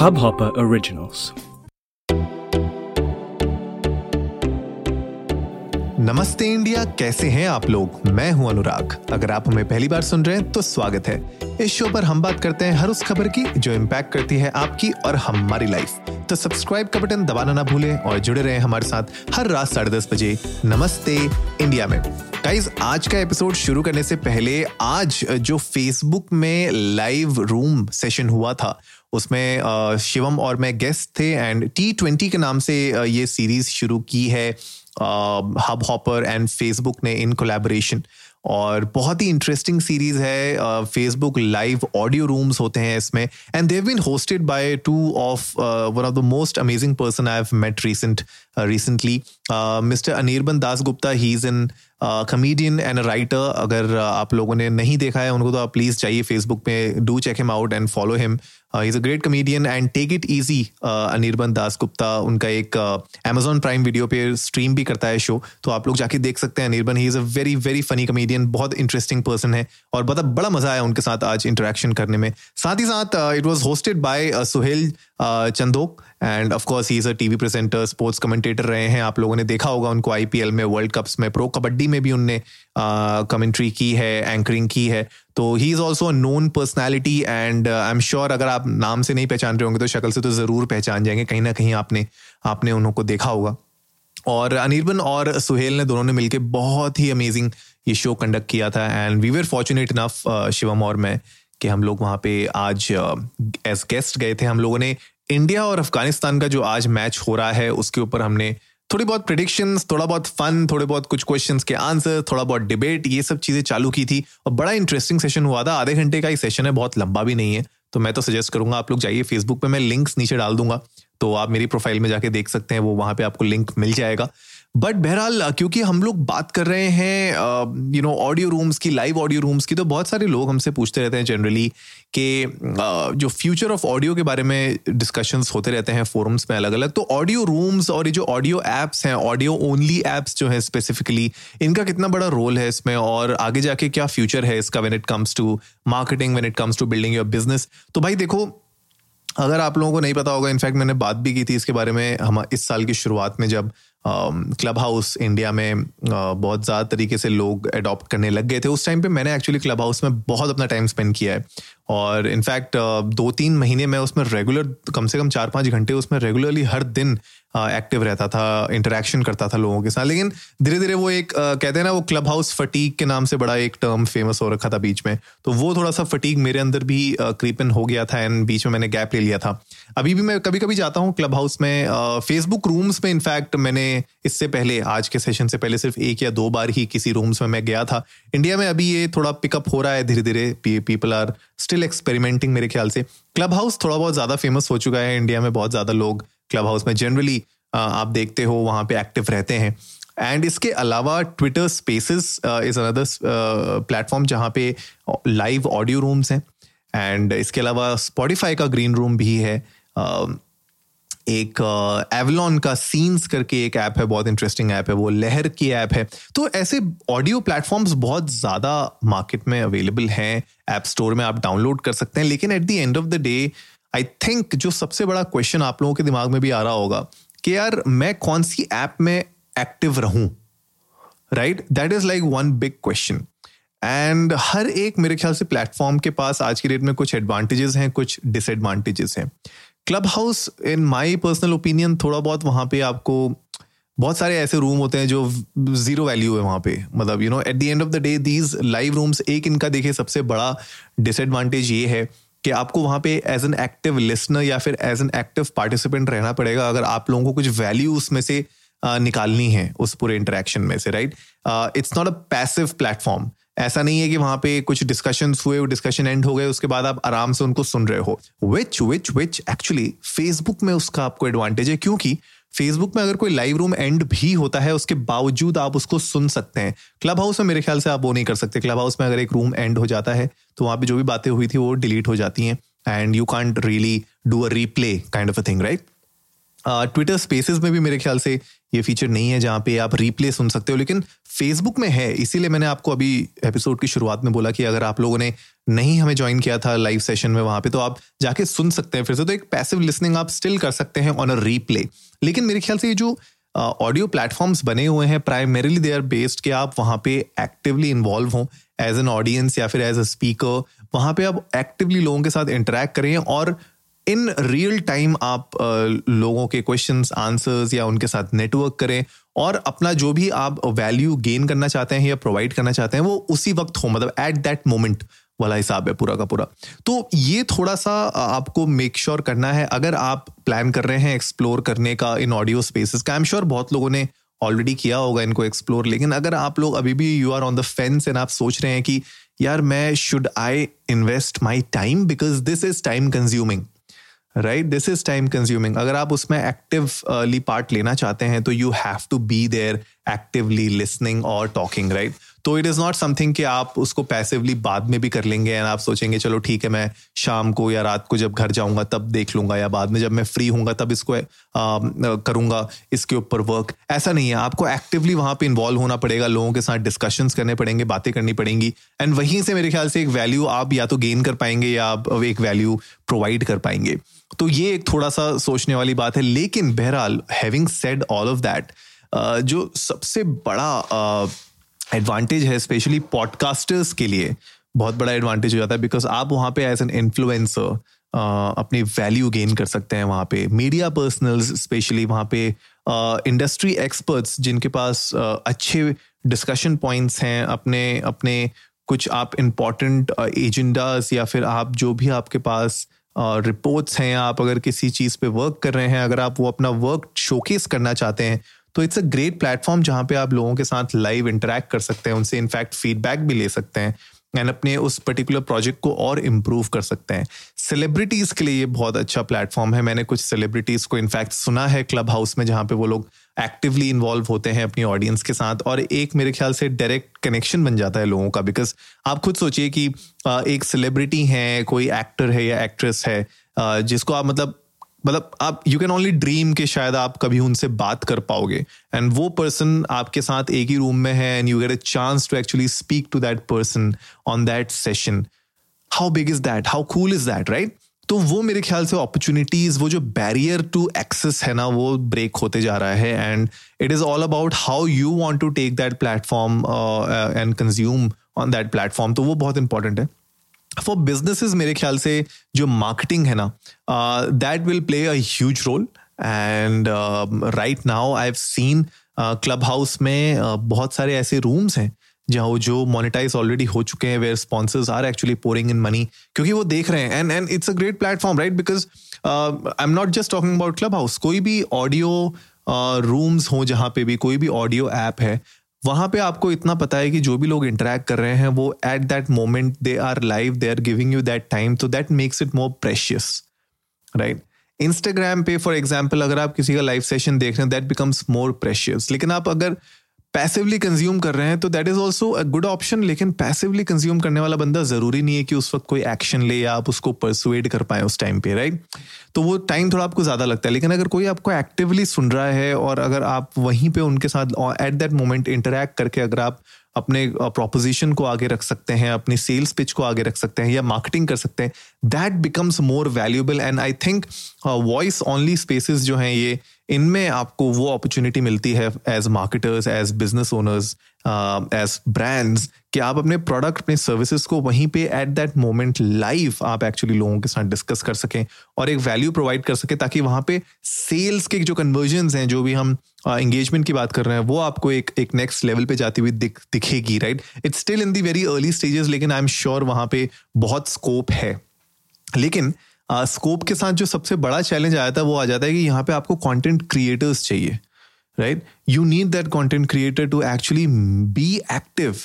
Hubhopper Originals. नमस्ते India, कैसे हैं आप लोग? मैं हूँ अनुराग। अगर आप हमें पहली बार सुन रहे हैं तो स्वागत है। इस शो पर हम बात करते हैं हर उस खबर की, जो इम्पैक्ट करती है आपकी और हमारी लाइफ तो सब्सक्राइब का बटन दबाना ना भूलें और जुड़े रहें हमारे साथ हर रात साढ़े दस बजे नमस्ते इंडिया में। गाइज़ आज का एपिसोड शुरू करने से पहले आज, जो फेसबुक में लाइव रूम सेशन हुआ था उसमें शिवम और मैं गेस्ट थे एंड टी ट्वेंटी के नाम से ये सीरीज़ शुरू की है। हब हॉपर एंड फेसबुक ने इन कोलैबोरेशन और बहुत ही इंटरेस्टिंग सीरीज़ है। फेसबुक लाइव ऑडियो रूम्स होते हैं इसमें। And they've been hosted by two of one of the most amazing person I have met recent recently mister Anirban Das Gupta he is an comedian and writer अगर आप लोगों ने नहीं देखा है, उनको तो आप प्लीज़ चाहिए फेसबुक पे do check him out and follow him is a great comedian and take it easy Anirban Das Gupta, उनका एक अमेजोन प्राइम वीडियो पे स्ट्रीम भी करता है शो तो आप लोग जाके देख सकते हैं Anirban. He is a very very funny comedian बहुत इंटरेस्टिंग पर्सन है, और बहुत बड़ा मज़ा आया उनके साथ आज इंटरेक्शन करने में। साथ ही साथ it was hosted by Suhail Chandhok and of course he is a TV presenter sports commentator रहे हैं। आप लोगों ने देखा होगा उनको आईपीएल में वर्ल्ड कप्स में प्रो कबड्डी में भी उनने कमेंट्री की है एंकरिंग की है। तो he is also known personality and I am sure अगर आप नाम से नहीं पहचान रहे होंगे तो शक्ल से तो ज़रूर पहचान जाएँगे। कहीं ना कहीं आपने आपने उनको देखा होगा। और अनिर्बन और सुहेल ने दोनों ने मिलकर बहुत ही अमेजिंग ये शो कंडक्ट किया था। And we were fortunate enough Shivam और मैं कि हम लोग वहाँ पे आज एज गेस्ट गए थे हम लोगों ने इंडिया और अफ़गानिस्तान का जो आज मैच हो रहा है, उसके ऊपर हमने थोड़ी बहुत प्रिडिक्शन थोड़ा बहुत फन थोड़े बहुत कुछ क्वेश्चन के आंसर थोड़ा बहुत डिबेट ये सब चीज़ें चालू की थी और बड़ा इंटरेस्टिंग सेशन हुआ था। आधे घंटे का ही सेशन है, बहुत लंबा भी नहीं है। तो मैं तो सजेस्ट करूँगा आप लोग जाइए फेसबुक पे, मैं लिंक्स नीचे डाल दूँगा। तो आप मेरी प्रोफ़ाइल में जाके देख सकते हैं, वो वहाँ पे आपको लिंक मिल जाएगा। बट बहरहाल क्योंकि हम लोग बात कर रहे हैं यू नो ऑडियो रूम्स की लाइव ऑडियो रूम्स की तो बहुत सारे लोग हमसे पूछते रहते हैं जनरली कि जो फ्यूचर ऑफ़ ऑडियो के बारे में डिस्कशंस होते रहते हैं फोरम्स में अलग अलग तो ऑडियो रूम्स और ये जो ऑडियो एप्स हैं ऑडियो ओनली एप्स जो है स्पेसिफिकली इनका कितना बड़ा रोल है इसमें और आगे जाके क्या फ्यूचर है इसका when it comes to marketing when it comes to building your business तो भाई देखो, अगर आप लोगों को नहीं पता होगा इनफैक्ट मैंने बात भी की थी इसके बारे में हम इस साल की शुरुआत में जब क्लब हाउस इंडिया में बहुत ज़्यादा तरीके से लोग अडॉप्ट करने लग गए थे। उस टाइम पे मैंने एक्चुअली क्लब हाउस में बहुत अपना टाइम स्पेंड किया है। और इनफैक्ट दो तीन महीने में उसमें रेगुलर कम से कम चार पाँच घंटे उसमें रेगुलरली हर दिन एक्टिव रहता था इंटरेक्शन करता था लोगों के साथ। लेकिन धीरे धीरे वो एक कहते हैं ना, वो क्लब हाउस फटीक के नाम से बड़ा एक टर्म फ़ेमस हो रखा था बीच में। तो वो थोड़ा सा फटीक मेरे अंदर भी क्रीपन हो गया था एंड बीच में मैंने गैप ले लिया था। अभी भी मैं कभी कभी जाता हूँ क्लब हाउस में फेसबुक रूम्स में इनफैक्ट मैंने इससे पहले आज के सेशन से पहले सिर्फ़ एक या दो बार ही किसी रूम्स में मैं गया था। इंडिया में अभी ये थोड़ा पिकअप हो रहा है धीरे धीरे पीपल आर स्टिल एक्सपेरिमेंटिंग मेरे ख्याल से। क्लब हाउस थोड़ा बहुत ज़्यादा फ़ेमस हो चुका है इंडिया में बहुत ज़्यादा लोग क्लब हाउस में जनरली आप देखते हो वहाँ पे एक्टिव रहते हैं। एंड इसके अलावा Twitter spaces is another platform जहाँ पे लाइव ऑडियो रूम्स हैं। एंड इसके अलावा स्पॉटिफाई का ग्रीन रूम भी है। uh, एक एवलॉन का सीन्स करके एक ऐप है, बहुत इंटरेस्टिंग ऐप है, वो लहर की ऐप है। तो ऐसे ऑडियो प्लेटफॉर्म्स बहुत ज़्यादा मार्केट में अवेलेबल हैं ऐप स्टोर में आप डाउनलोड कर सकते हैं, लेकिन at the end of the day I think जो सबसे बड़ा क्वेश्चन आप लोगों के दिमाग में भी आ रहा होगा कि यार, मैं कौन सी ऐप में एक्टिव रहूँ? Right that is like one big question and हर एक मेरे ख्याल से प्लेटफॉर्म के पास आज की डेट में कुछ एडवांटेजेस हैं, कुछ डिसएडवांटेजेस हैं। Clubhouse in my personal opinion थोड़ा बहुत वहाँ पे आपको बहुत सारे ऐसे रूम होते हैं जो ज़ीरो वैल्यू है वहाँ पे। मतलब you know at the end of the day these live rooms एक इनका देखिए सबसे बड़ा डिसएडवांटेज ये है कि आपको वहाँ पे एज एन एक्टिव लिसनर या फिर एज एन एक्टिव पार्टिसिपेंट रहना पड़ेगा अगर आप लोगों को कुछ वैल्यू उसमें से निकालनी है उस पूरे इंटरेक्शन में से right it's not a passive platform ऐसा नहीं है कि वहाँ पे कुछ डिस्कशन हुए डिस्कशन एंड हो गए, उसके बाद आप आराम से उनको सुन रहे हो। विच विच विच एक्चुअली फेसबुक में उसका आपको एडवांटेज है, क्योंकि फेसबुक में अगर कोई लाइव रूम एंड भी होता है, उसके बावजूद आप उसको सुन सकते हैं। क्लब हाउस में मेरे ख्याल से आप वो नहीं कर सकते। क्लब हाउस में अगर एक रूम एंड हो जाता है तो वहाँ पे जो भी बातें हुई थी, वो डिलीट हो जाती हैं। And you can't really do a replay kind of a thing right Twitter uh, spaces में भी मेरे ख्याल से ये फीचर नहीं है जहाँ पे आप रीप्ले सुन सकते हो लेकिन फेसबुक में है इसीलिए मैंने आपको अभी एपिसोड की शुरुआत में बोला कि अगर आप लोगों ने नहीं हमें ज्वाइन किया था लाइव सेशन में वहाँ पे तो आप जाके सुन सकते हैं फिर से तो एक पैसिव लिसनिंग आप स्टिल कर सकते हैं ऑन अ रीप्ले लेकिन मेरे ख्याल से ये जो ऑडियो uh, प्लेटफॉर्म्स बने हुए हैं प्राइमरीली दे आर बेस्ड कि आप वहाँ पे एक्टिवली इन्वॉल्व हों एज एन ऑडियंस या फिर एज अ स्पीकर वहाँ पे आप एक्टिवली लोगों के साथ इंटरेक्ट करें और इन रियल टाइम आप लोगों के क्वेश्चंस आंसर्स या उनके साथ नेटवर्क करें और अपना जो भी आप वैल्यू गेन करना चाहते हैं या प्रोवाइड करना चाहते हैं, वो उसी वक्त हो मतलब एट दैट मोमेंट वाला हिसाब है पूरा का पूरा। तो ये थोड़ा सा आपको मेक श्योर sure करना है। अगर आप प्लान कर रहे हैं एक्सप्लोर करने का इन ऑडियो स्पेसिस का आई एम श्योर बहुत लोगों ने ऑलरेडी किया होगा इनको एक्सप्लोर लेकिन अगर आप लोग अभी भी you are on the fence and आप सोच रहे हैं कि, यार, मैं should I invest my time because this is time consuming right this is time consuming अगर आप उसमें एक्टिवली पार्ट लेना चाहते हैं तो you have to be there actively listening और टॉकिंग राइट तो इट इज़ नॉट समथिंग कि आप उसको पैसिवली बाद में भी कर लेंगे एंड आप सोचेंगे, चलो ठीक है, मैं शाम को या रात को जब घर जाऊँगा, तब देख लूँगा या बाद में जब मैं फ्री हूँगा तब इसको करूँगा, इसके ऊपर वर्क ऐसा नहीं है, आपको एक्टिवली वहाँ पे इन्वॉल्व होना पड़ेगा, लोगों के साथ डिस्कशन करने पड़ेंगे, बातें करनी पड़ेंगी एंड वहीं से मेरे ख्याल से एक वैल्यू आप या तो गेन कर पाएँगे या आप एक वैल्यू प्रोवाइड कर पाएँगे। तो ये एक थोड़ा सा सोचने वाली बात है, लेकिन बहरहाल having said all of that जो सबसे बड़ा एडवांटेज है स्पेशली पॉडकास्टर्स के लिए बहुत बड़ा एडवांटेज हो जाता है बिकॉज़ आप वहाँ पे एज एन इन्फ्लुएंसर अपनी वैल्यू गेन कर सकते हैं वहाँ पे। मीडिया पर्सनल्स स्पेशली वहाँ पे इंडस्ट्री uh, एक्सपर्ट्स जिनके पास uh, अच्छे डिस्कशन पॉइंट्स हैं अपने अपने कुछ आप इंपॉर्टेंट एजेंडाज uh, या फिर आप जो भी आपके पास रिपोर्ट्स हैं आप अगर किसी चीज़ पे वर्क कर रहे हैं अगर आप वो अपना वर्क शोकेस करना चाहते हैं तो इट्स अ ग्रेट प्लेटफॉर्म जहाँ पे आप लोगों के साथ लाइव इंटरेक्ट कर सकते हैं, उनसे इनफैक्ट फीडबैक भी ले सकते हैं एंड अपने उस पर्टिकुलर प्रोजेक्ट को और इम्प्रूव कर सकते हैं। सेलिब्रिटीज के लिए ये बहुत अच्छा प्लेटफॉर्म है। मैंने कुछ सेलिब्रिटीज को इनफैक्ट सुना है क्लब हाउस में जहाँ पे वो लोग एक्टिवली इन्वॉल्व होते हैं अपनी ऑडियंस के साथ और एक मेरे ख्याल से डायरेक्ट कनेक्शन बन जाता है लोगों का बिकॉज़ आप खुद सोचिए कि एक सेलिब्रिटी है, कोई एक्टर है या एक्ट्रेस है जिसको आप मतलब मतलब आप यू कैन ओनली ड्रीम कि शायद आप कभी उनसे बात कर पाओगे। एंड वो पर्सन आपके साथ एक ही रूम में है and you get a chance to actually speak to that person on that session how big is that how cool is that right तो वो मेरे ख्याल से अपॉर्चुनिटीज़ वो जो बैरियर टू एक्सेस है ना, वो ब्रेक होते जा रहा है। And it is all about how you want to take that platform and consume on that platform तो वो बहुत इंपॉर्टेंट है। फॉर बिजनेसेस मेरे ख्याल से जो मार्केटिंग है ना that will play a huge role and right now I have seen Clubhouse में uh, बहुत सारे ऐसे रूम्स हैं जहाँ जो मोनिटाइज ऑलरेडी हो चुके हैं where sponsors are actually pouring in money क्योंकि वो देख रहे हैं। And and it's a great platform right because I am not just talking about Clubhouse कोई भी ऑडियो रूम्स uh, हो जहाँ पे भी कोई भी ऑडियो ऐप है वहाँ पे आपको इतना पता है कि जो भी लोग इंटरेक्ट कर रहे हैं, वो at that moment they are live they are giving you that time तो that makes it more precious right Instagram पे फॉर एग्ज़ाम्पल अगर आप किसी का लाइव सेशन देख रहे हैं दैट बिकम्स मोर प्रेशियस लेकिन आप अगर पैसिवली कंज्यूम कर रहे हैं तो that is also a good option लेकिन पैसिवली कंज्यूम करने वाला बंदा ज़रूरी नहीं है कि उस वक्त कोई एक्शन ले या आप उसको परसुएड कर पाए उस टाइम पे राइट तो वो टाइम थोड़ा आपको ज़्यादा लगता है, लेकिन अगर कोई आपको एक्टिवली सुन रहा है और अगर आप वहीं पे उनके साथ एट दैट मोमेंट इंटरेक्ट करके अगर आप अपने प्रोपोजिशन को आगे रख सकते हैं, अपनी सेल्स पिच को आगे रख सकते हैं या मार्केटिंग कर सकते हैं that becomes more valuable and I think voice only spaces जो हैं ये, इनमें आपको वो अपॉर्चुनिटी मिलती है as marketers as business owners as brands कि आप अपने प्रोडक्ट अपने सर्विसेज़ को वहीं पे एट दैट मोमेंट लाइव आप एक्चुअली लोगों के साथ डिस्कस कर सकें और एक वैल्यू प्रोवाइड कर सकें ताकि वहाँ पे सेल्स के जो कन्वर्जन हैं जो भी हम एंगेजमेंट uh, की बात कर रहे हैं वो आपको एक एक नेक्स्ट लेवल पे जाती हुई दिख दिखेगी right it's still in the very early stages लेकिन आई एम श्योर वहाँ पे बहुत स्कोप है। लेकिन स्कोप uh, के साथ जो सबसे बड़ा चैलेंज आया था वो आ जाता है कि यहाँ पे आपको कंटेंट क्रिएटर्स चाहिए। Right you need that content creator to actually be active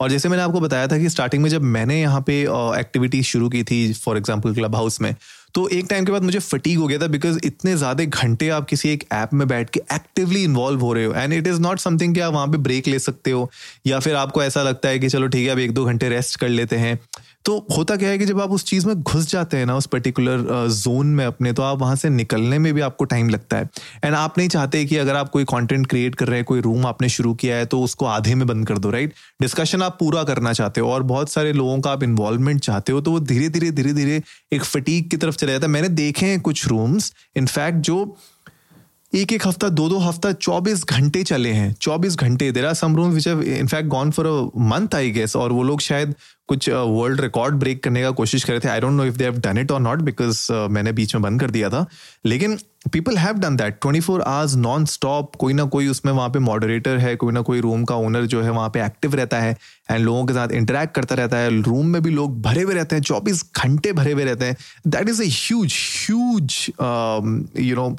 और जैसे मैंने आपको बताया था कि स्टार्टिंग में जब मैंने यहाँ पे एक्टिविटी शुरू की थी फॉर एग्ज़ाम्पल क्लब हाउस में तो एक टाइम के बाद मुझे फटीक हो गया था बिकॉज़ इतने ज़्यादा घंटे आप किसी एक ऐप में बैठ के एक्टिवली इन्वॉल्व हो रहे हो। And it is not something कि आप वहाँ पे ब्रेक ले सकते हो, या फिर आपको ऐसा लगता है कि चलो ठीक है, अब एक दो घंटे रेस्ट कर लेते हैं। तो होता क्या है कि जब आप उस चीज़ में घुस जाते हैं ना, उस पर्टिकुलर जोन में अपने तो आप वहाँ से निकलने में भी आपको टाइम लगता है। एंड आप नहीं चाहते कि अगर आप कोई कंटेंट क्रिएट कर रहे हैं, कोई रूम आपने शुरू किया है तो उसको आधे में बंद कर दो राइट डिस्कशन आप पूरा करना चाहते हो और बहुत सारे लोगों का आप इन्वॉल्वमेंट चाहते हो तो वो धीरे धीरे धीरे धीरे एक फटीक की तरफ़ चले जाता है। मैंने देखे हैं कुछ रूम्स इनफैक्ट जो एक एक हफ़्ता, दो दो हफ़्ता, चौबीस घंटे चले हैं। चौबीस घंटे। There are some room which in fact gone for a month I guess और वो लोग शायद कुछ वर्ल्ड रिकॉर्ड ब्रेक करने का कोशिश कर रहे थे। I don't know if they have done it और नॉट बिकॉज़ मैंने बीच में बंद कर दिया था। लेकिन people have done that twenty four hours non stop कोई ना कोई उसमें वहाँ पे मॉडरेटर है, कोई ना कोई रूम का ओनर जो है वहाँ पे एक्टिव रहता है एंड लोगों के साथ इंटरेक्ट करता रहता है। रूम में भी लोग भरे हुए रहते हैं, चौबीस घंटे भरे हुए रहते हैं। That is a huge huge you know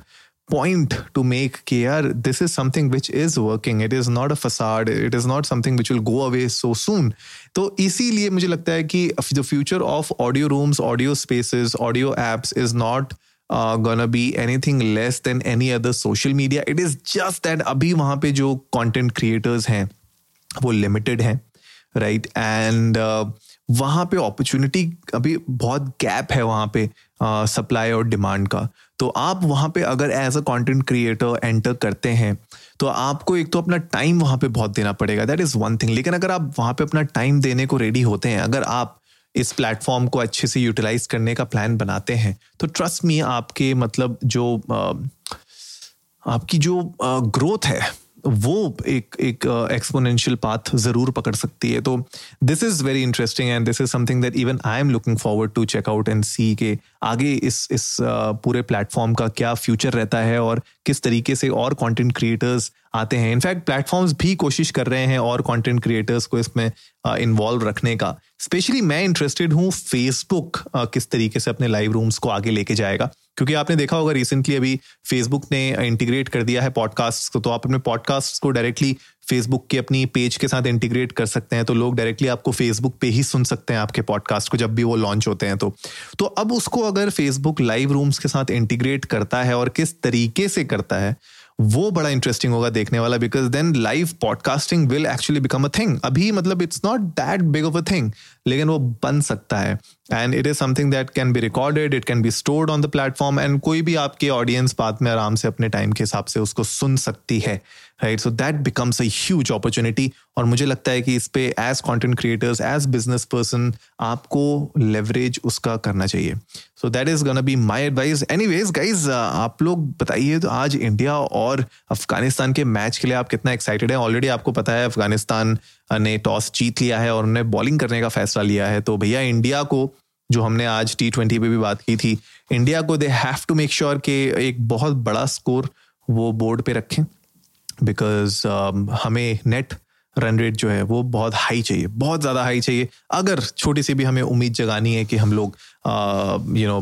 point to make यार this is something which is working it is not a facade it is not something which will go away so soon तो इसीलिए मुझे लगता है कि the future of audio rooms audio spaces audio apps is not uh, gonna be anything less than any other social media it is just that अभी वहाँ पे जो content creators हैं वो limited हैं राइट एंड uh, वहाँ पे opportunity अभी बहुत गैप है वहाँ पे सप्लाई और डिमांड का। तो आप वहाँ पे अगर as a content creator enter करते हैं तो आपको एक तो अपना टाइम वहाँ पे बहुत देना पड़ेगा। दैट इज़ वन थिंग लेकिन अगर आप वहाँ पे अपना टाइम देने को रेडी होते हैं, अगर आप इस प्लेटफॉर्म को अच्छे से यूटिलाइज करने का प्लान बनाते हैं तो ट्रस्ट मी आपके मतलब जो आपकी जो ग्रोथ है वो एक एक एक्सपोनेंशियल uh, पाथ ज़रूर पकड़ सकती है। तो this is very interesting and this is something that even I am looking forward to check out and see के आगे इस इस uh, पूरे प्लेटफॉर्म का क्या फ्यूचर रहता है और किस तरीके से और कंटेंट क्रिएटर्स आते हैं। इनफैक्ट प्लेटफॉर्म्स भी कोशिश कर रहे हैं और कंटेंट क्रिएटर्स को इसमें इन्वॉल्व uh, रखने का। स्पेशली मैं इंटरेस्टेड हूँ फेसबुक किस तरीके से अपने लाइव रूम्स को आगे लेके जाएगा। क्योंकि आपने देखा होगा रिसेंटली अभी फेसबुक ने इंटीग्रेट कर दिया है पॉडकास्ट को तो आप अपने पॉडकास्ट को डायरेक्टली फेसबुक के अपनी पेज के साथ इंटीग्रेट कर सकते हैं तो लोग डायरेक्टली आपको फेसबुक पे ही सुन सकते हैं आपके पॉडकास्ट को जब भी वो लॉन्च होते हैं तो। तो अब उसको अगर फेसबुक लाइव रूम्स के साथ इंटीग्रेट करता है और किस तरीके से करता है, वो बड़ा इंटरेस्टिंग होगा देखने वाला because then live podcasting will actually become a thing अभी मतलब it's not that big of a thing लेकिन वो बन सकता है। And it is something that can be recorded it can be stored on the platform and कोई भी आपके ऑडियंस बाद में आराम से अपने टाइम के हिसाब से उसको सुन सकती है right so that becomes a huge opportunity और मुझे लगता है कि इस पे as content creators as business person आपको लेवरेज उसका करना चाहिए। So that is gonna be my advice anyways guys आप लोग बताइए तो आज इंडिया और अफ़गानिस्तान के मैच के लिए आप कितना एक्साइटेड है? ऑलरेडी आपको पता है, अफ़गानिस्तान ने टॉस जीत लिया है और उन्होंने बॉलिंग करने का फैसला लिया है। तो भैया इंडिया को जो हमने आज टी ट्वेंटी पे भी बात की थी इंडिया को they have to make sure कि एक बहुत बड़ा स्कोर वो बोर्ड पे रखें। बिकॉज़ uh, हमें नेट रन रेट जो है वो बहुत हाई चाहिए बहुत ज़्यादा हाई चाहिए। अगर छोटी सी भी हमें उम्मीद जगानी है कि हम लोग you know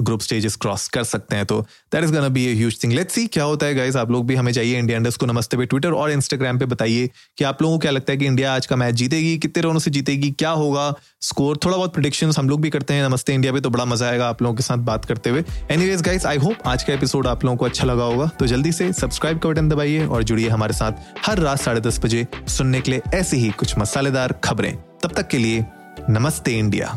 group stages cross कर सकते हैं। तो that is gonna be a huge thing let's see क्या होता है गाइस आप लोग भी हमें चाहिए इंडिया इंडस्ट को नमस्ते पे ट्विटर और इंस्टाग्राम पे बताइए कि आप लोगों को क्या लगता है कि इंडिया आज का मैच जीतेगी, कितने रनों से जीतेगी, क्या होगा? स्कोर थोड़ा बहुत प्रोडिक्शन हम लोग भी करते हैं नमस्ते इंडिया पे तो बड़ा मज़ा आएगा आप लोगों के साथ बात करते हुए। एनीवेज गाइस आई होप आज का एपिसोड आप लोगों को अच्छा लगा होगा। तो जल्दी से सब्सक्राइब का बटन दबाइए और जुड़िए हमारे साथ हर रात साढ़े दस बजे सुनने के लिए ऐसी ही कुछ मसालेदार खबरें। तब तक के लिए नमस्ते इंडिया